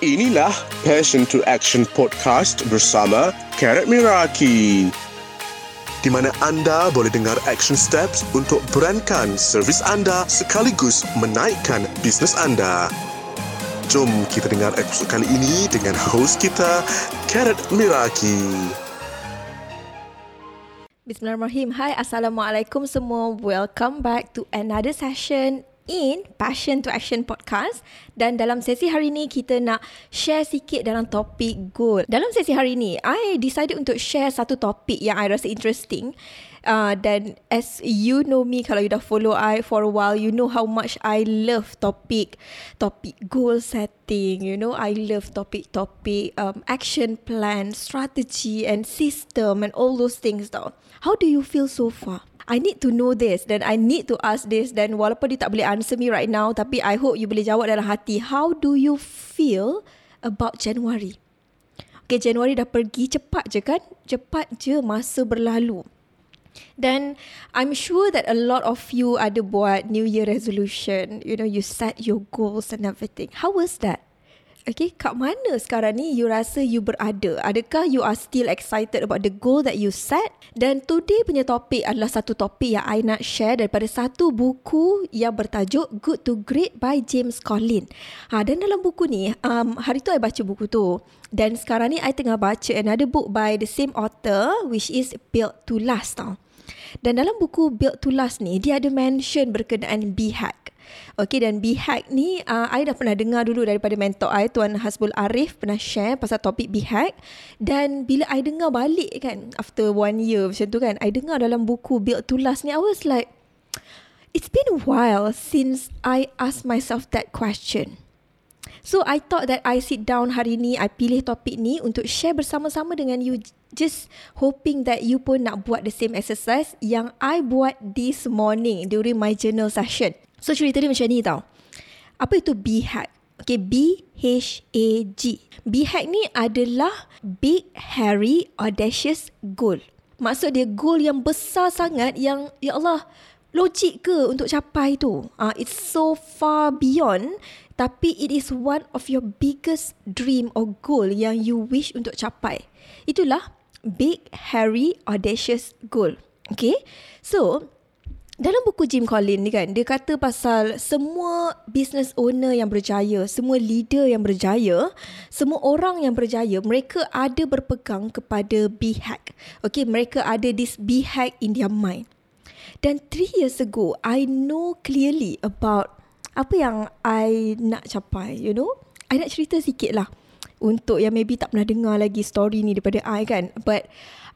Inilah Passion to Action Podcast bersama Karat Miraki. Di mana anda boleh dengar action steps untuk berankan servis anda sekaligus menaikkan bisnes anda. Jom kita dengar episod kali ini dengan host kita, Karat Miraki. Bismillahirrahmanirrahim. Hai, Assalamualaikum semua. Welcome back to another session in Passion to Action podcast. Dan dalam sesi hari ini kita nak share sikit dalam topik goal. Dalam sesi hari ini, I decided untuk share satu topik yang I rasa interesting. Uh, dan as you know me kalau you dah follow I for a while you know how much I love topic topic goal setting you know. I love topic topic um, action plan strategy and system and all those things tau how do you feel so far I need to know this dan I need to ask this dan walaupun you tak boleh answer me right now tapi I hope you boleh jawab dalam hati how do you feel about January Okay January dah pergi cepat je kan cepat je masa berlalu dan I'm sure that a lot of you ada buat New Year resolution. You know, you set your goals and everything. How was that? Okay, kat mana sekarang ni you rasa you berada? Adakah you are still excited about the goal that you set? Dan today punya topik adalah satu topik yang I nak share daripada satu buku yang bertajuk Good to Great by James Collin. Ha, dan dalam buku ni, um, hari tu I baca buku tu. Dan sekarang ni I tengah baca another book by the same author which is Built to Last tau. Dan dalam buku Built to Last ni, dia ada mention berkenaan B-Hack. Okay dan B-Hack ni uh, I dah pernah dengar dulu daripada mentor I Tuan Hasbul Arif pernah share pasal topik B-Hack dan bila I dengar balik kan after one year macam tu kan I dengar dalam buku Built to Last ni I was like it's been a while since I ask myself that question So I thought that I sit down hari ni, I pilih topik ni untuk share bersama-sama dengan you. Just hoping that you pun nak buat the same exercise yang I buat this morning during my journal session. So cerita dia macam ni tau. Apa itu B-Hack? Okay, B-H-A-G. B-Hack ni adalah Big Hairy Audacious Goal. Maksud dia goal yang besar sangat yang, ya Allah, logik ke untuk capai tu? Uh, it's so far beyond tapi it is one of your biggest dream or goal yang you wish untuk capai. Itulah big, hairy, audacious goal. Okay? So, dalam buku Jim Collins ni kan, dia kata pasal semua business owner yang berjaya, semua leader yang berjaya, semua orang yang berjaya, mereka ada berpegang kepada B-Hack. Okay, mereka ada this B-Hack in their mind. Dan three years ago, I know clearly about apa yang I nak capai, you know? I nak cerita sikit lah untuk yang maybe tak pernah dengar lagi story ni daripada I kan. But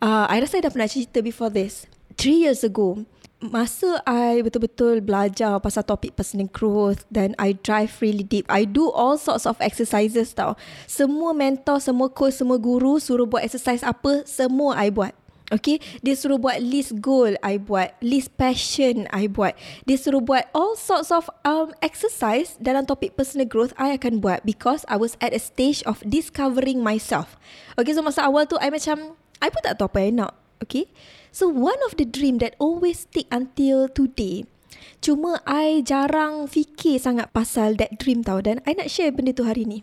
uh, I rasa I dah pernah cerita before this. Three years ago, masa I betul-betul belajar pasal topik personal growth dan I drive really deep. I do all sorts of exercises tau. Semua mentor, semua coach, semua guru suruh buat exercise apa, semua I buat. Okay, dia suruh buat list goal, I buat list passion, I buat. Dia suruh buat all sorts of um exercise dalam topik personal growth, I akan buat because I was at a stage of discovering myself. Okay, so masa awal tu I macam I pun tak tahu apa yang nak. Okay, so one of the dream that always stick until today. Cuma I jarang fikir sangat pasal that dream tau dan I nak share benda tu hari ni.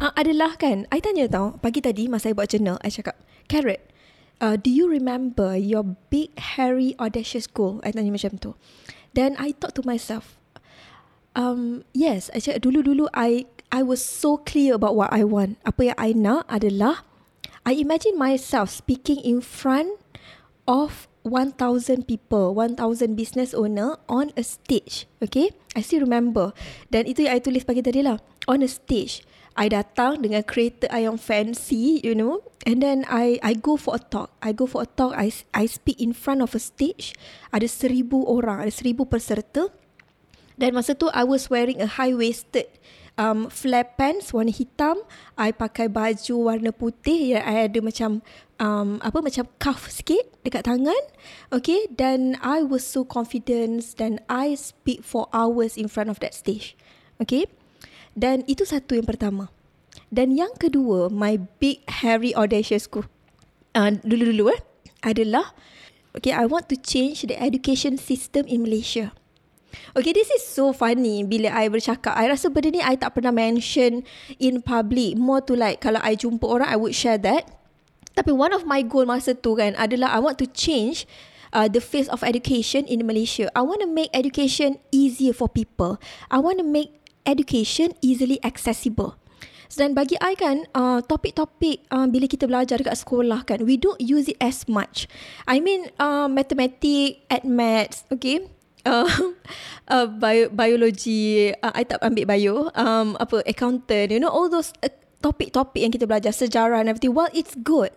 Uh, adalah kan, I tanya tau, pagi tadi masa I buat journal, I cakap, Carrot, uh, do you remember your big, hairy, audacious goal? I tanya macam tu. Then I thought to myself, um, yes, I cakap dulu-dulu I I was so clear about what I want. Apa yang I nak adalah, I imagine myself speaking in front of 1,000 people, 1,000 business owner on a stage. Okay? I still remember. Dan itu yang I tulis pagi tadi lah. On a stage. I datang dengan kereta I yang fancy, you know. And then I I go for a talk. I go for a talk. I I speak in front of a stage. Ada seribu orang, ada seribu peserta. Dan masa tu I was wearing a high waisted um, flap pants warna hitam. I pakai baju warna putih yang I ada macam um, apa macam cuff sikit dekat tangan. Okay, dan I was so confident dan I speak for hours in front of that stage. Okay. Dan itu satu yang pertama. Dan yang kedua, my big hairy audacious ku. Uh, dulu-dulu eh adalah okay, I want to change the education system in Malaysia. Okay, this is so funny bila I bercakap. I rasa benda ni I tak pernah mention in public. More to like, kalau I jumpa orang, I would share that. Tapi one of my goal masa tu kan adalah I want to change uh, the face of education in Malaysia. I want to make education easier for people. I want to make education easily accessible. Dan bagi I kan, uh, topik-topik uh, bila kita belajar dekat sekolah kan, we don't use it as much. I mean, uh, mathematics, at maths, okay? Uh, uh, bio, biology, uh, I tak ambil bio, um, apa, accountant, you know, all those uh, topik-topik yang kita belajar, sejarah and everything, well, it's good.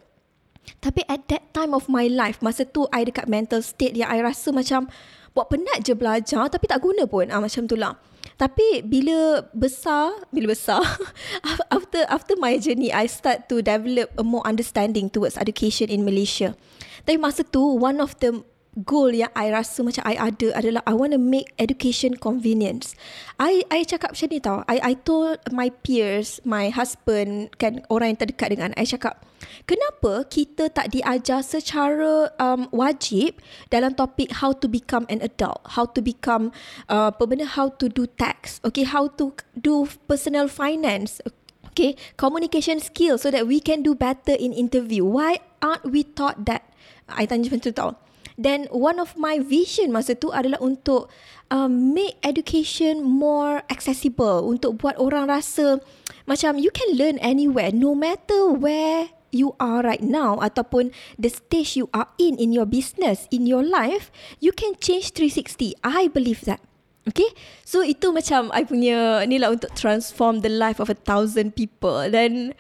Tapi at that time of my life, masa tu I dekat mental state yang I rasa macam buat penat je belajar tapi tak guna pun. Ah, macam tu lah. Tapi bila besar, bila besar, after after my journey, I start to develop a more understanding towards education in Malaysia. Tapi masa tu, one of the goal yang I rasa macam I ada adalah I want to make education convenience. I I cakap macam ni tau. I I told my peers, my husband, kan orang yang terdekat dengan I cakap, kenapa kita tak diajar secara um, wajib dalam topik how to become an adult, how to become uh, apa benda how to do tax, okay, how to do personal finance, okay, communication skills so that we can do better in interview. Why aren't we taught that? I tanya macam tu tau. Then one of my vision masa tu adalah untuk um, make education more accessible. Untuk buat orang rasa macam you can learn anywhere no matter where you are right now ataupun the stage you are in in your business in your life you can change 360 i believe that. Okay? So itu macam i punya ni lah untuk transform the life of a thousand people. Then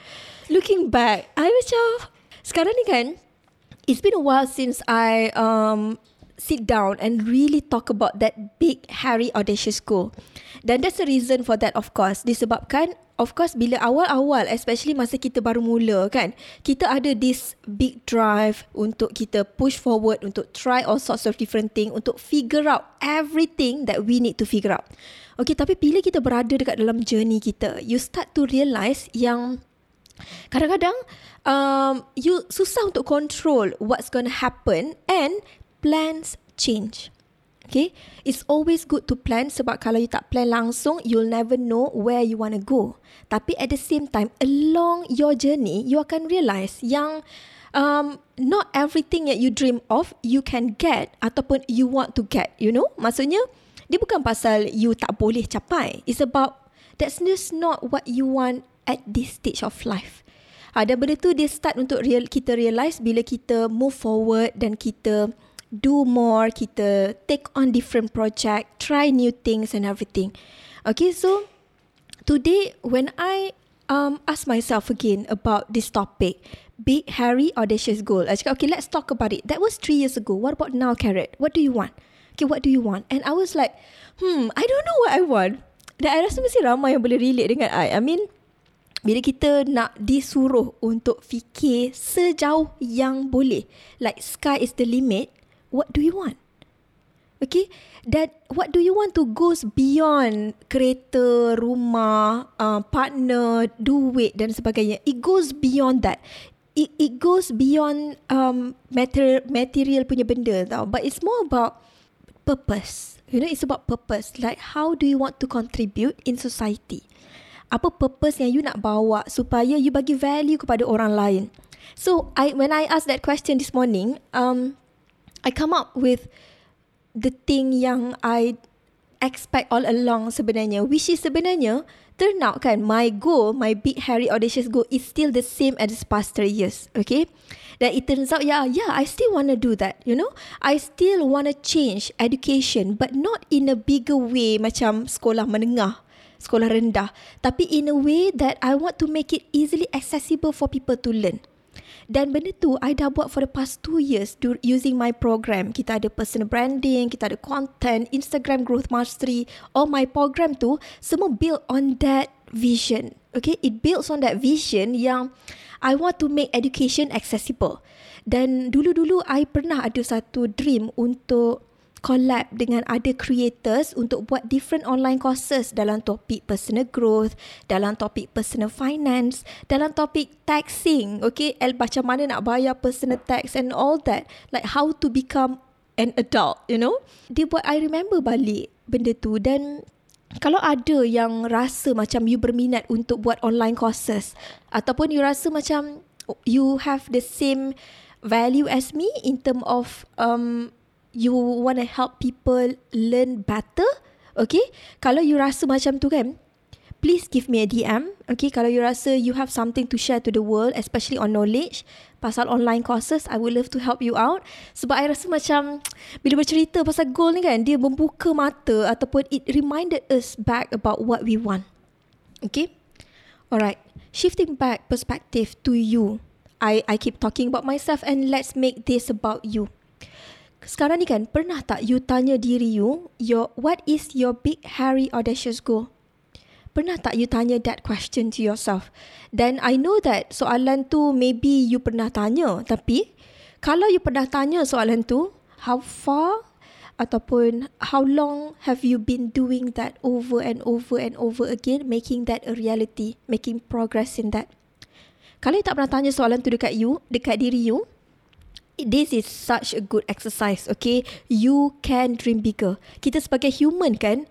looking back i macam sekarang ni kan it's been a while since I um sit down and really talk about that big hairy audacious goal. Dan that's the reason for that of course disebabkan of course bila awal-awal especially masa kita baru mula kan kita ada this big drive untuk kita push forward untuk try all sorts of different thing untuk figure out everything that we need to figure out. Okay tapi bila kita berada dekat dalam journey kita you start to realise yang kadang-kadang um, you susah untuk control what's going to happen and plans change. Okay, it's always good to plan sebab kalau you tak plan langsung, you'll never know where you want to go. Tapi at the same time, along your journey, you akan realise yang um, not everything that you dream of, you can get ataupun you want to get, you know? Maksudnya, dia bukan pasal you tak boleh capai. It's about, that's just not what you want at this stage of life. Ha, dan benda tu dia start untuk real, kita realise bila kita move forward dan kita do more, kita take on different project, try new things and everything. Okay, so today when I um ask myself again about this topic, big, hairy, audacious goal. I cakap, okay, let's talk about it. That was three years ago. What about now, Carrot? What do you want? Okay, what do you want? And I was like, hmm, I don't know what I want. Dan I rasa mesti ramai yang boleh relate dengan I. I mean, bila kita nak disuruh untuk fikir sejauh yang boleh like sky is the limit what do you want? Okay? That what do you want to goes beyond kereta rumah uh, partner duit dan sebagainya. It goes beyond that. It it goes beyond um material material punya benda tau. But it's more about purpose. You know it's about purpose. Like how do you want to contribute in society apa purpose yang you nak bawa supaya you bagi value kepada orang lain. So I when I ask that question this morning, um, I come up with the thing yang I expect all along sebenarnya, which is sebenarnya turn out kan my goal, my big hairy audacious goal is still the same as the past three years. Okay, that it turns out yeah yeah I still want to do that. You know, I still want to change education, but not in a bigger way macam sekolah menengah sekolah rendah tapi in a way that I want to make it easily accessible for people to learn dan benda tu I dah buat for the past two years do, using my program. Kita ada personal branding, kita ada content, Instagram growth mastery. All my program tu semua build on that vision. Okay, it builds on that vision yang I want to make education accessible. Dan dulu-dulu I pernah ada satu dream untuk collab dengan ada creators untuk buat different online courses. Dalam topik personal growth, dalam topik personal finance, dalam topik taxing, okay, el macam mana nak bayar personal tax and all that, like how to become an adult, you know. Dia buat I remember balik benda tu. Dan kalau ada yang rasa macam you berminat untuk buat online courses ataupun you rasa macam you have the same value as me in term of um you want to help people learn better, okay? Kalau you rasa macam tu kan, please give me a DM. Okay, kalau you rasa you have something to share to the world, especially on knowledge, pasal online courses, I would love to help you out. Sebab I rasa macam, bila bercerita pasal goal ni kan, dia membuka mata ataupun it reminded us back about what we want. Okay? Alright, shifting back perspective to you. I I keep talking about myself and let's make this about you. Sekarang ni kan, pernah tak you tanya diri you, your what is your big, hairy, audacious goal? Pernah tak you tanya that question to yourself? Dan I know that soalan tu maybe you pernah tanya. Tapi kalau you pernah tanya soalan tu, how far ataupun how long have you been doing that over and over and over again, making that a reality, making progress in that? Kalau you tak pernah tanya soalan tu dekat you, dekat diri you, this is such a good exercise, okay? You can dream bigger. Kita sebagai human kan,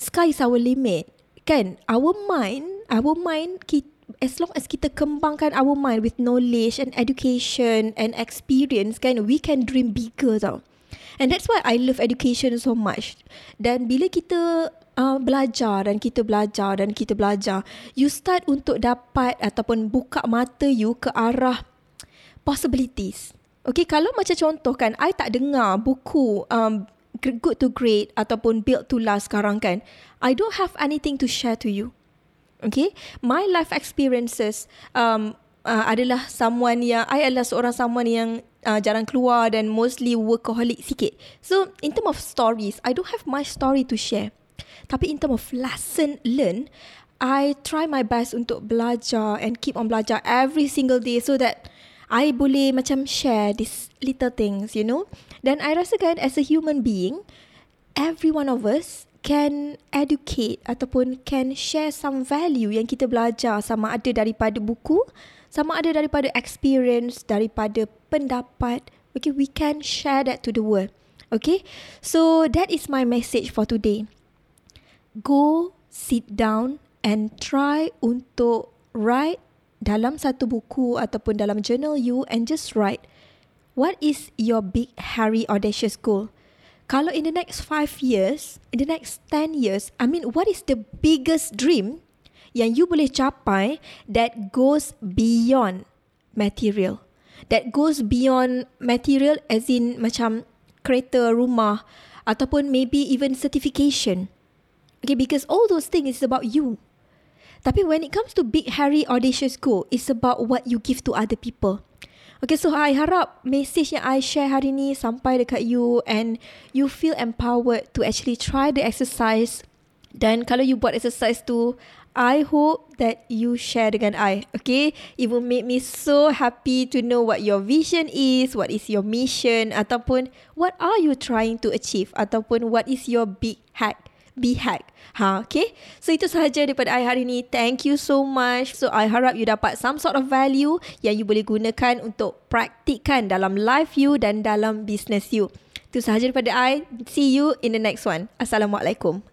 sky is our limit kan? Our mind our mind as long as kita kembangkan our mind with knowledge and education and experience kan? We can dream bigger tau. And that's why I love education so much. Dan bila kita uh, belajar dan kita belajar dan kita belajar you start untuk dapat ataupun buka mata you ke arah possibilities Okay, kalau macam contoh kan, I tak dengar buku um, good to great ataupun build to last sekarang kan, I don't have anything to share to you. Okay, my life experiences um, uh, adalah someone yang, I adalah seorang someone yang uh, jarang keluar dan mostly workaholic sikit. So, in term of stories, I don't have my story to share. Tapi in term of lesson learn, I try my best untuk belajar and keep on belajar every single day so that I boleh macam share these little things, you know. Dan I rasa kan as a human being, every one of us can educate ataupun can share some value yang kita belajar sama ada daripada buku, sama ada daripada experience, daripada pendapat. Okay, we can share that to the world. Okay, so that is my message for today. Go sit down and try untuk write dalam satu buku ataupun dalam journal you and just write what is your big hairy audacious goal? Kalau in the next five years in the next ten years i mean what is the biggest dream yang you boleh capai that goes beyond material? That goes beyond material as in macam kereta rumah ataupun maybe even certification. Okay because all those things is about you tapi when it comes to big, hairy, audacious goal, it's about what you give to other people. Okay, so I harap message yang I share hari ni sampai dekat you and you feel empowered to actually try the exercise. Dan kalau you buat exercise tu, I hope that you share dengan I. Okay, it will make me so happy to know what your vision is, what is your mission, ataupun what are you trying to achieve, ataupun what is your big hack be hacked. Ha, okay? So itu sahaja daripada I hari ini. Thank you so much. So I harap you dapat some sort of value yang you boleh gunakan untuk praktikkan dalam life you dan dalam business you. Itu sahaja daripada I. See you in the next one. Assalamualaikum.